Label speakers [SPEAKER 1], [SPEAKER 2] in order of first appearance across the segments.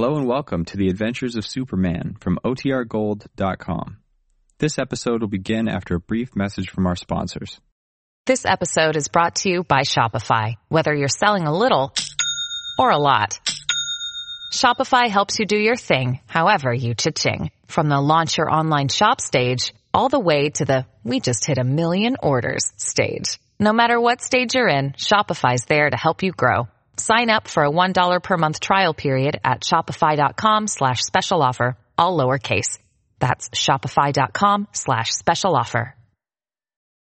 [SPEAKER 1] Hello and welcome to the Adventures of Superman from OTRGold.com. This episode will begin after a brief message from our sponsors.
[SPEAKER 2] This episode is brought to you by Shopify. Whether you're selling a little or a lot, Shopify helps you do your thing, however you cha-ching. From the launch your online shop stage, all the way to the we just hit a million orders stage. No matter what stage you're in, Shopify's there to help you grow. Sign up for a $1 per month trial period at shopify.com slash special offer, all lowercase. That's shopify.com slash special offer.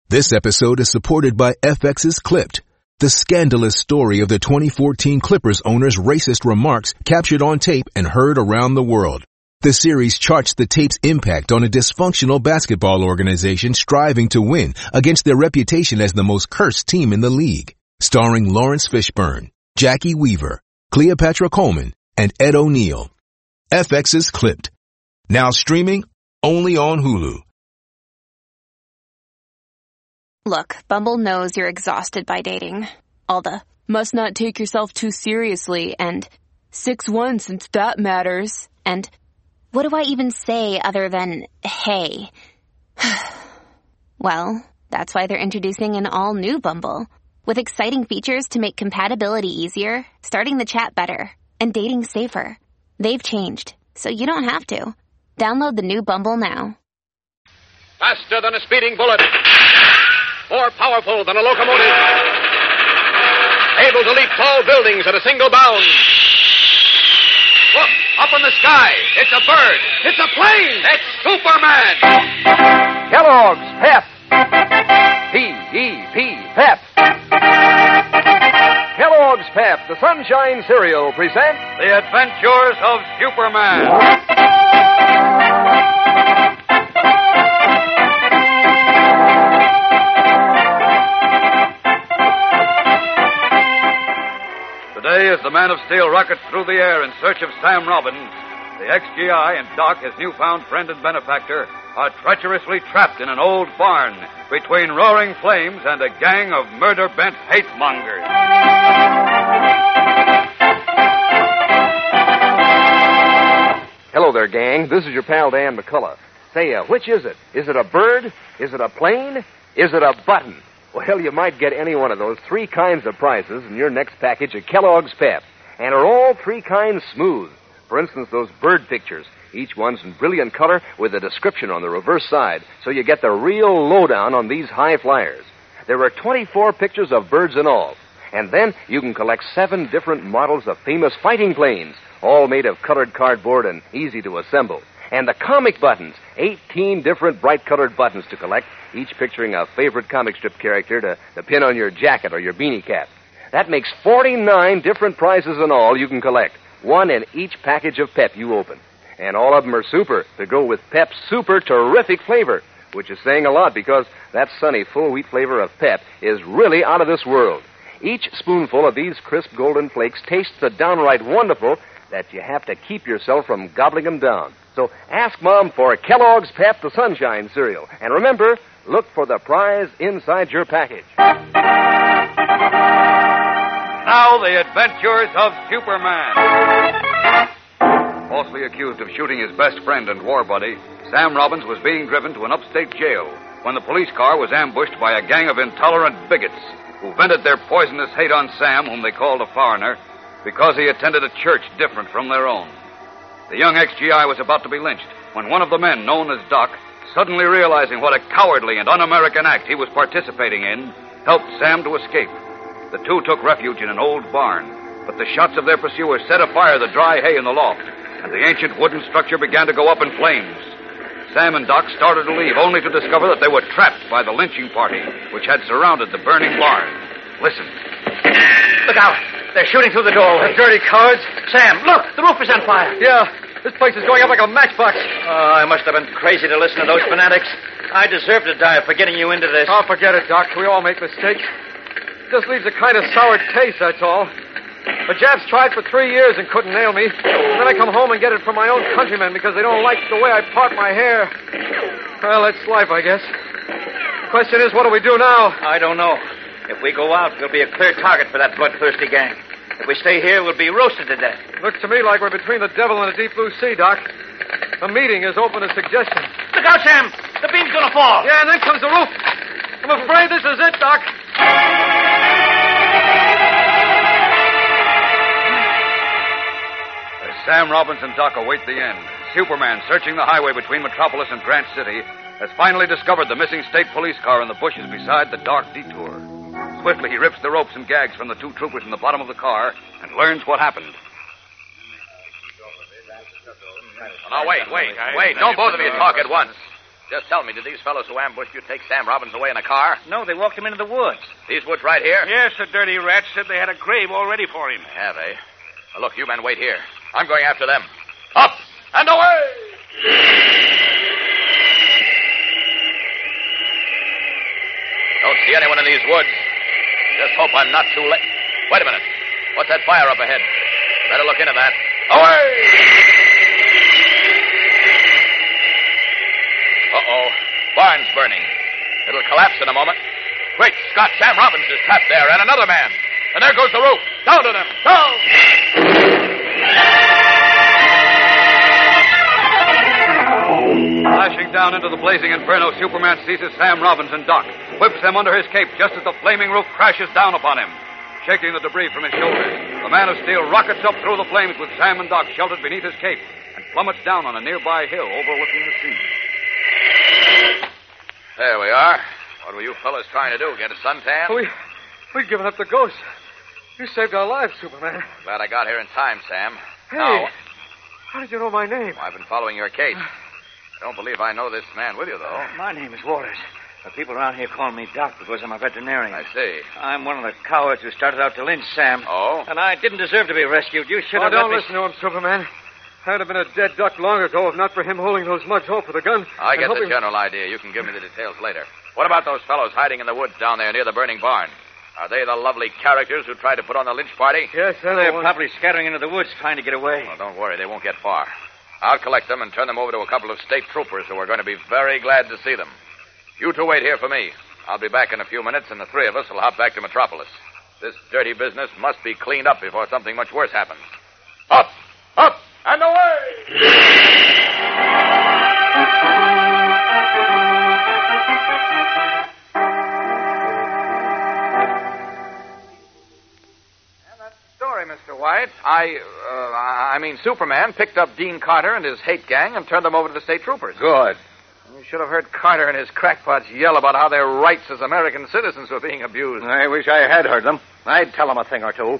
[SPEAKER 3] This episode is supported by FX's Clipped, the scandalous story of the 2014 Clippers owner's racist remarks captured on tape and heard around the world. The series charts the tape's impact on a dysfunctional basketball organization striving to win against their reputation as the most cursed team in the league. Starring Laurence Fishburne, Jacki Weaver, Cleopatra Coleman, and Ed O'Neill. FX's Clipped. Now streaming only on Hulu.
[SPEAKER 4] Look, Bumble knows you're exhausted by dating. All the must not take yourself too seriously and 6-1 since that matters. And what do I even say other than hey? well, that's why they're introducing an all new Bumble with exciting features to make compatibility easier, starting the chat better, and dating safer. They've changed, so you don't have to. Download the new Bumble now.
[SPEAKER 5] Faster than a speeding bullet. More powerful than a locomotive. Able to leap tall buildings at a single bound. Look, up in the sky. It's a bird. It's a plane. It's Superman.
[SPEAKER 6] Kellogg's Pep. P-E-P, Pep. Kellogg's Pep, the Sunshine Cereal, presents
[SPEAKER 5] The Adventures of Superman. Today, as the Man of Steel rockets through the air in search of Sam Robbins, the XGI and Doc, his newfound friend and benefactor, are treacherously trapped in an old barn between roaring flames and a gang of murder bent hate mongers.
[SPEAKER 6] Hello there, gang. This is your pal Dan McCullough. Say, uh, which is it? Is it a bird? Is it a plane? Is it a button? Well, you might get any one of those three kinds of prizes in your next package of Kellogg's Pep. And are all three kinds smooth? For instance, those bird pictures. Each one's in brilliant color with a description on the reverse side, so you get the real lowdown on these high flyers. There are 24 pictures of birds in all. And then you can collect seven different models of famous fighting planes, all made of colored cardboard and easy to assemble. And the comic buttons, 18 different bright colored buttons to collect, each picturing a favorite comic strip character to, to pin on your jacket or your beanie cap. That makes 49 different prizes in all you can collect, one in each package of Pep you open. And all of them are super to go with Pep's super terrific flavor, which is saying a lot because that sunny full wheat flavor of Pep is really out of this world. Each spoonful of these crisp golden flakes tastes so downright wonderful that you have to keep yourself from gobbling them down. So ask Mom for Kellogg's Pep the Sunshine cereal. And remember, look for the prize inside your package.
[SPEAKER 5] Now, the adventures of Superman. Falsely accused of shooting his best friend and war buddy, Sam Robbins was being driven to an upstate jail when the police car was ambushed by a gang of intolerant bigots who vented their poisonous hate on Sam, whom they called a foreigner, because he attended a church different from their own. The young XGI was about to be lynched when one of the men, known as Doc, suddenly realizing what a cowardly and un American act he was participating in, helped Sam to escape. The two took refuge in an old barn, but the shots of their pursuers set afire the dry hay in the loft, and the ancient wooden structure began to go up in flames. Sam and Doc started to leave, only to discover that they were trapped by the lynching party, which had surrounded the burning barn. Listen.
[SPEAKER 7] Look out! They're shooting through the doorway.
[SPEAKER 8] The dirty cowards.
[SPEAKER 7] Sam, look! The roof is on fire.
[SPEAKER 8] Yeah, this place is going up like a matchbox.
[SPEAKER 7] Oh, I must have been crazy to listen to those fanatics. I deserve to die for getting you into this.
[SPEAKER 8] Oh, forget it, Doc. We all make mistakes. Just leaves a kind of sour taste, that's all. The Japs tried for three years and couldn't nail me. And then I come home and get it from my own countrymen because they don't like the way I part my hair. Well, that's life, I guess. The question is, what do we do now?
[SPEAKER 7] I don't know. If we go out, we'll be a clear target for that bloodthirsty gang.
[SPEAKER 9] If we stay here, we'll be roasted to death.
[SPEAKER 8] Looks to me like we're between the devil and a deep blue sea, Doc. The meeting is open to suggestion.
[SPEAKER 9] Look out, Sam! The beam's gonna fall!
[SPEAKER 8] Yeah, and then comes the roof. I'm afraid this is it, Doc.
[SPEAKER 5] Sam Robbins and Doc await the end, Superman, searching the highway between Metropolis and Grant City, has finally discovered the missing state police car in the bushes beside the dark detour. Swiftly, he rips the ropes and gags from the two troopers in the bottom of the car and learns what happened.
[SPEAKER 10] Now, wait, wait, wait. Don't both of you talk at once. Just tell me, did these fellows who ambushed you take Sam Robbins away in a car?
[SPEAKER 9] No, they walked him into the woods.
[SPEAKER 10] These woods right here?
[SPEAKER 11] Yes, the dirty rats said they had a grave all ready for him.
[SPEAKER 10] Have they? Well, look, you men wait here. I'm going after them. Up and away! Don't see anyone in these woods. Just hope I'm not too late. Wait a minute. What's that fire up ahead? Better look into that. Away! Uh-oh. Barn's burning. It'll collapse in a moment. Great Scott, Sam Robbins is trapped there, and another man. And there goes the roof. Down to them. Down!
[SPEAKER 5] Down into the blazing inferno, Superman seizes Sam Robbins and Doc, whips them under his cape just as the flaming roof crashes down upon him. Shaking the debris from his shoulders, the man of steel rockets up through the flames with Sam and Doc sheltered beneath his cape and plummets down on a nearby hill overlooking the scene.
[SPEAKER 10] There we are. What were you fellas trying to do? Get a suntan?
[SPEAKER 8] We, we'd given up the ghost. You saved our lives, Superman.
[SPEAKER 10] Glad I got here in time, Sam.
[SPEAKER 8] Hey,
[SPEAKER 10] Now,
[SPEAKER 8] how did you know my name?
[SPEAKER 10] I've been following your case. Uh, I don't believe I know this man with you, though.
[SPEAKER 9] My name is Waters. The people around here call me Doc because I'm a veterinarian.
[SPEAKER 10] I see.
[SPEAKER 9] I'm one of the cowards who started out to lynch Sam.
[SPEAKER 10] Oh?
[SPEAKER 9] And I didn't deserve to be rescued. You should
[SPEAKER 8] Oh,
[SPEAKER 9] have
[SPEAKER 8] don't
[SPEAKER 9] let me-
[SPEAKER 8] listen to him, Superman. I'd have been a dead duck long ago if not for him holding those mugs off with a gun.
[SPEAKER 10] I
[SPEAKER 8] and
[SPEAKER 10] get the
[SPEAKER 8] hoping-
[SPEAKER 10] general idea. You can give me the details later. What about those fellows hiding in the woods down there near the burning barn? Are they the lovely characters who tried to put on the lynch party?
[SPEAKER 8] Yes, I
[SPEAKER 9] They're
[SPEAKER 8] know.
[SPEAKER 9] probably scattering into the woods trying to get away.
[SPEAKER 10] Well, don't worry. They won't get far. I'll collect them and turn them over to a couple of state troopers who are going to be very glad to see them. You two wait here for me. I'll be back in a few minutes, and the three of us will hop back to Metropolis. This dirty business must be cleaned up before something much worse happens. Up! Up! And away! Mr. White. I, I mean, Superman picked up Dean Carter and his hate gang and turned them over to the state troopers.
[SPEAKER 7] Good.
[SPEAKER 10] You should have heard Carter and his crackpots yell about how their rights as American citizens were being abused.
[SPEAKER 7] I wish I had heard them. I'd tell them a thing or two.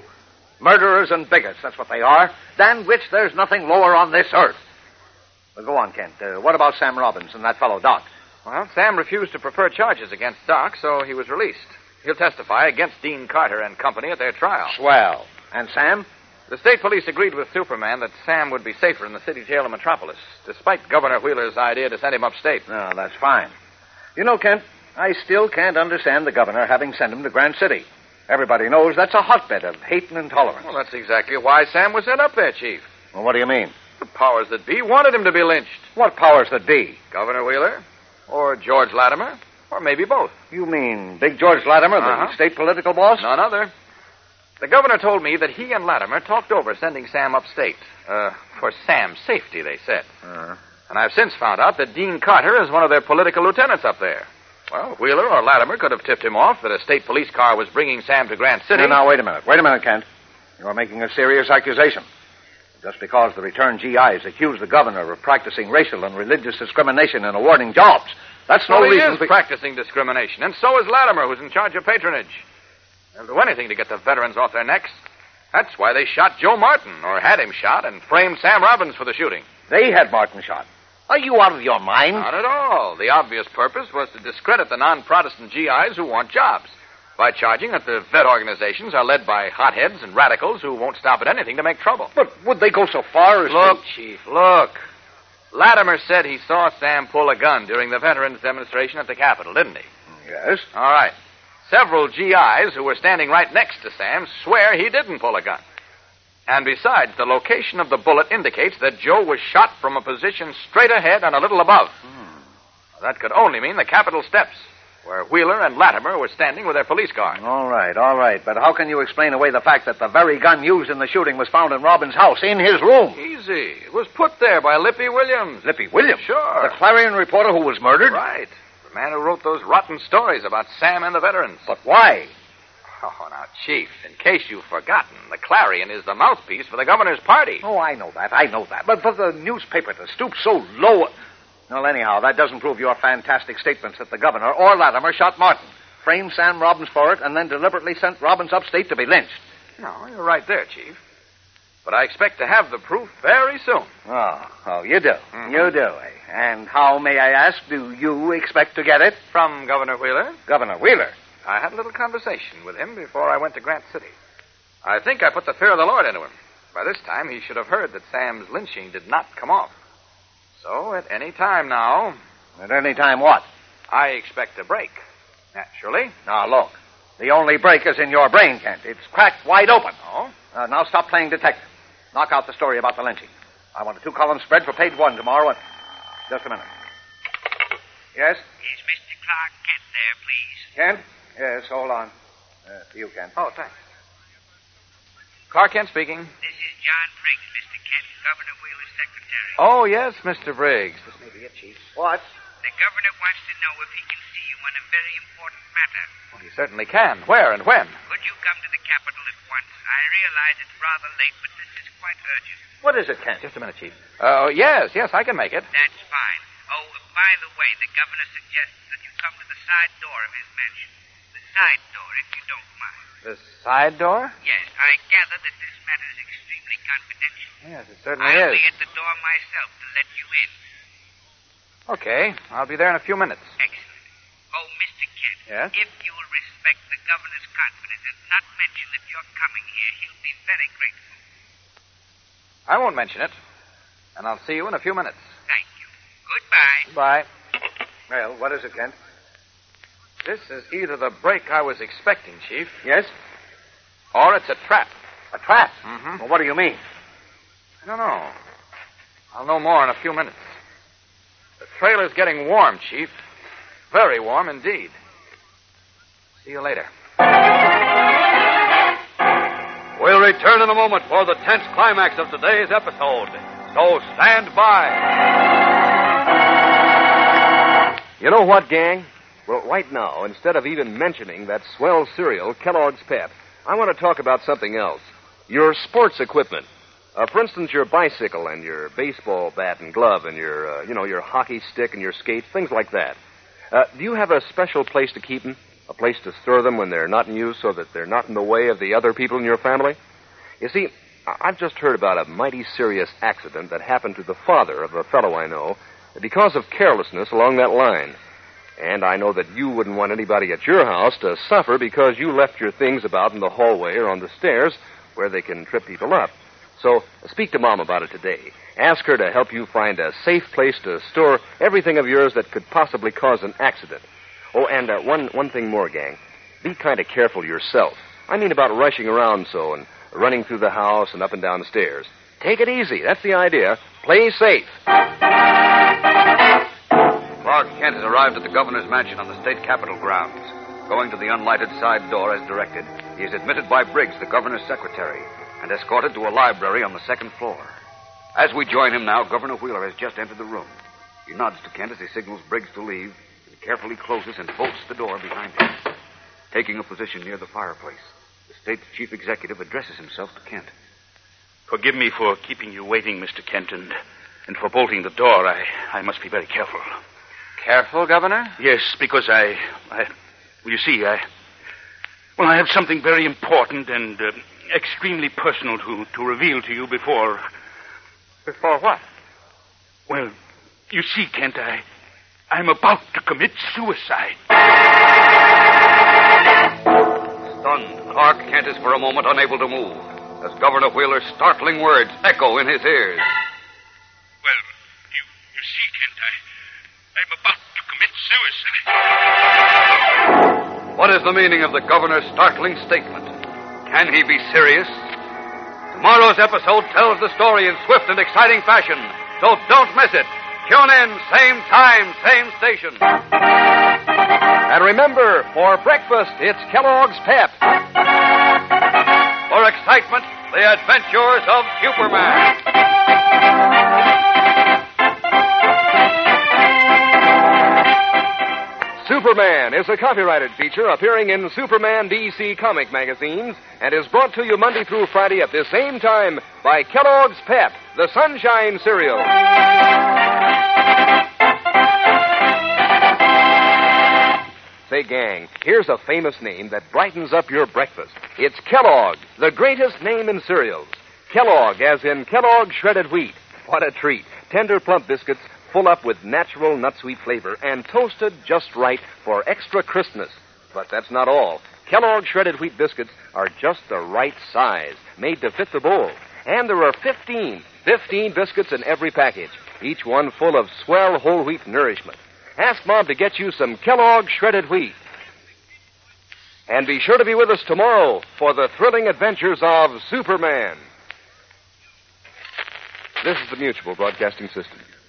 [SPEAKER 7] Murderers and bigots, that's what they are, than which there's nothing lower on this earth. Well, go on, Kent. Uh, what about Sam Robbins and that fellow, Doc?
[SPEAKER 10] Well, Sam refused to prefer charges against Doc, so he was released. He'll testify against Dean Carter and company at their trial.
[SPEAKER 7] Swell. And Sam?
[SPEAKER 10] The state police agreed with Superman that Sam would be safer in the city jail of Metropolis, despite Governor Wheeler's idea to send him upstate.
[SPEAKER 7] No, that's fine. You know, Kent, I still can't understand the governor having sent him to Grand City. Everybody knows that's a hotbed of hate and intolerance.
[SPEAKER 10] Well, that's exactly why Sam was sent up there, Chief.
[SPEAKER 7] Well, what do you mean?
[SPEAKER 10] The powers that be wanted him to be lynched.
[SPEAKER 7] What powers that be?
[SPEAKER 10] Governor Wheeler, or George Latimer, or maybe both.
[SPEAKER 7] You mean Big George Latimer, the
[SPEAKER 10] Uh-huh.
[SPEAKER 7] state political boss?
[SPEAKER 10] None other. The governor told me that he and Latimer talked over sending Sam upstate. Uh, for Sam's safety, they said.
[SPEAKER 7] Uh,
[SPEAKER 10] And I've since found out that Dean Carter is one of their political lieutenants up there. Well, Wheeler or Latimer could have tipped him off that a state police car was bringing Sam to Grant City.
[SPEAKER 7] Now, wait a minute. Wait a minute, Kent. You're making a serious accusation. Just because the returned GIs accuse the governor of practicing racial and religious discrimination in awarding jobs, that's no
[SPEAKER 10] well, he
[SPEAKER 7] reason
[SPEAKER 10] is
[SPEAKER 7] for...
[SPEAKER 10] practicing discrimination, and so is Latimer, who's in charge of patronage. They'll do anything to get the veterans off their necks. That's why they shot Joe Martin, or had him shot, and framed Sam Robbins for the shooting.
[SPEAKER 7] They had Martin shot. Are you out of your mind?
[SPEAKER 10] Not at all. The obvious purpose was to discredit the non-Protestant GIs who want jobs by charging that the vet organizations are led by hotheads and radicals who won't stop at anything to make trouble.
[SPEAKER 7] But would they go so far as
[SPEAKER 10] Look,
[SPEAKER 7] to...
[SPEAKER 10] Chief, look. Latimer said he saw Sam pull a gun during the veterans demonstration at the Capitol, didn't he?
[SPEAKER 7] Yes.
[SPEAKER 10] All right. Several GIs who were standing right next to Sam swear he didn't pull a gun. And besides, the location of the bullet indicates that Joe was shot from a position straight ahead and a little above. That could only mean the Capitol steps, where Wheeler and Latimer were standing with their police car.
[SPEAKER 7] All right, all right. But how can you explain away the fact that the very gun used in the shooting was found in Robbins' house, in his room?
[SPEAKER 10] Easy. It was put there by Lippy Williams.
[SPEAKER 7] Lippy Williams?
[SPEAKER 10] Sure.
[SPEAKER 7] The Clarion reporter who was murdered?
[SPEAKER 10] Right. Man who wrote those rotten stories about Sam and the veterans.
[SPEAKER 7] But why?
[SPEAKER 10] Oh, now, Chief, in case you've forgotten, the Clarion is the mouthpiece for the governor's party.
[SPEAKER 7] Oh, I know that. I know that. But for the newspaper to stoop so low. Well, anyhow, that doesn't prove your fantastic statements that the governor or Latimer shot Martin, framed Sam Robbins for it, and then deliberately sent Robbins upstate to be lynched.
[SPEAKER 10] No, you're right there, Chief. But I expect to have the proof very soon.
[SPEAKER 7] Oh, oh, you do. Mm-hmm. You do, eh? And how, may I ask, do you expect to get it?
[SPEAKER 10] From Governor Wheeler.
[SPEAKER 7] Governor Wheeler?
[SPEAKER 10] I had a little conversation with him before I went to Grant City. I think I put the fear of the Lord into him. By this time, he should have heard that Sam's lynching did not come off. So, at any time now.
[SPEAKER 7] At any time what?
[SPEAKER 10] I expect a break. Naturally.
[SPEAKER 7] Now, look. The only break is in your brain, Kent. It's cracked wide open.
[SPEAKER 10] Oh?
[SPEAKER 7] Uh, now stop playing detective. Knock out the story about the lynching. I want a two column spread for page one tomorrow. And... Just a minute. Yes?
[SPEAKER 12] Is Mr. Clark Kent there, please?
[SPEAKER 7] Kent? Yes, hold on. Uh, you, Kent.
[SPEAKER 10] Oh, thanks. Clark Kent speaking.
[SPEAKER 12] This is John Briggs, Mr. Kent, Governor Wheeler's secretary.
[SPEAKER 10] Oh, yes, Mr. Briggs.
[SPEAKER 7] This may be it, Chief. What?
[SPEAKER 12] The governor wants to know if he can see you on a very important matter.
[SPEAKER 10] Well, he certainly can. Where and when?
[SPEAKER 12] Could you come to the capital at once? I realize it's rather late, but this is quite urgent.
[SPEAKER 7] What is it, Kent?
[SPEAKER 10] Just a minute, Chief. Oh, uh, yes, yes, I can make it.
[SPEAKER 12] That's fine. Oh, by the way, the governor suggests that you come to the side door of his mansion. The side door, if you don't mind.
[SPEAKER 10] The side door?
[SPEAKER 12] Yes, I gather that this matter is extremely confidential.
[SPEAKER 10] Yes, it certainly
[SPEAKER 12] I'll
[SPEAKER 10] is.
[SPEAKER 12] I'll be at the door myself to let you in.
[SPEAKER 10] Okay, I'll be there in a few minutes.
[SPEAKER 12] Excellent. Oh, Mr. Kent.
[SPEAKER 10] Yes?
[SPEAKER 12] If you will respect the governor's confidence and not mention that you're coming here, he'll be very grateful.
[SPEAKER 10] I won't mention it. And I'll see you in a few minutes.
[SPEAKER 12] Thank you. Goodbye.
[SPEAKER 10] Goodbye.
[SPEAKER 7] Well, what is it, Kent?
[SPEAKER 10] This is either the break I was expecting, Chief.
[SPEAKER 7] Yes?
[SPEAKER 10] Or it's a trap.
[SPEAKER 7] A trap?
[SPEAKER 10] Mm-hmm.
[SPEAKER 7] Well, what do you mean?
[SPEAKER 10] I don't know. I'll know more in a few minutes. The trailer's getting warm, Chief. Very warm indeed. See you later.
[SPEAKER 5] We'll return in a moment for the tense climax of today's episode. So stand by.
[SPEAKER 6] You know what, gang? Well, right now, instead of even mentioning that swell cereal, Kellogg's Pep, I want to talk about something else. Your sports equipment. Uh, for instance, your bicycle and your baseball bat and glove and your, uh, you know, your hockey stick and your skates, things like that. Uh, do you have a special place to keep them? A place to store them when they're not in use so that they're not in the way of the other people in your family? You see, I've just heard about a mighty serious accident that happened to the father of a fellow I know because of carelessness along that line. And I know that you wouldn't want anybody at your house to suffer because you left your things about in the hallway or on the stairs where they can trip people up. So speak to Mom about it today. Ask her to help you find a safe place to store everything of yours that could possibly cause an accident. Oh, and uh, one one thing more, gang. Be kind of careful yourself. I mean about rushing around so and running through the house and up and down the stairs. Take it easy. That's the idea. Play safe.
[SPEAKER 5] Clark Kent has arrived at the governor's mansion on the state capitol grounds. Going to the unlighted side door as directed, he is admitted by Briggs, the governor's secretary, and escorted to a library on the second floor. As we join him now, Governor Wheeler has just entered the room. He nods to Kent as he signals Briggs to leave and carefully closes and bolts the door behind him. Taking a position near the fireplace, the state's chief executive addresses himself to Kent.
[SPEAKER 11] Forgive me for keeping you waiting, Mr. Kent, and, and for bolting the door. I, I must be very careful.
[SPEAKER 10] Careful, Governor?
[SPEAKER 11] Yes, because I, I, well, you see, I, well, I have something very important and uh, extremely personal to, to reveal to you before.
[SPEAKER 10] Before what?
[SPEAKER 11] Well, you see, Kent, I, I'm about to commit suicide.
[SPEAKER 5] Stunned, Clark Kent is for a moment unable to move as Governor Wheeler's startling words echo in his ears.
[SPEAKER 11] Well, you, you see, Kent, I, I'm about to commit suicide.
[SPEAKER 5] What is the meaning of the governor's startling statement? Can he be serious? Tomorrow's episode tells the story in swift and exciting fashion, so don't miss it. Tune in, same time, same station.
[SPEAKER 6] And remember, for breakfast, it's Kellogg's Pep.
[SPEAKER 5] For excitement, the adventures of Superman.
[SPEAKER 6] Superman is a copyrighted feature appearing in Superman DC comic magazines and is brought to you Monday through Friday at the same time by Kellogg's Pep, the Sunshine Cereal. Say, gang, here's a famous name that brightens up your breakfast. It's Kellogg, the greatest name in cereals. Kellogg, as in Kellogg shredded wheat. What a treat. Tender, plump biscuits full up with natural nut sweet flavor and toasted just right for extra crispness. But that's not all. Kellogg shredded wheat biscuits are just the right size, made to fit the bowl. And there are 15, 15 biscuits in every package, each one full of swell whole wheat nourishment. Ask Mom to get you some Kellogg shredded wheat. And be sure to be with us tomorrow for the thrilling adventures of Superman. This is the Mutual Broadcasting System.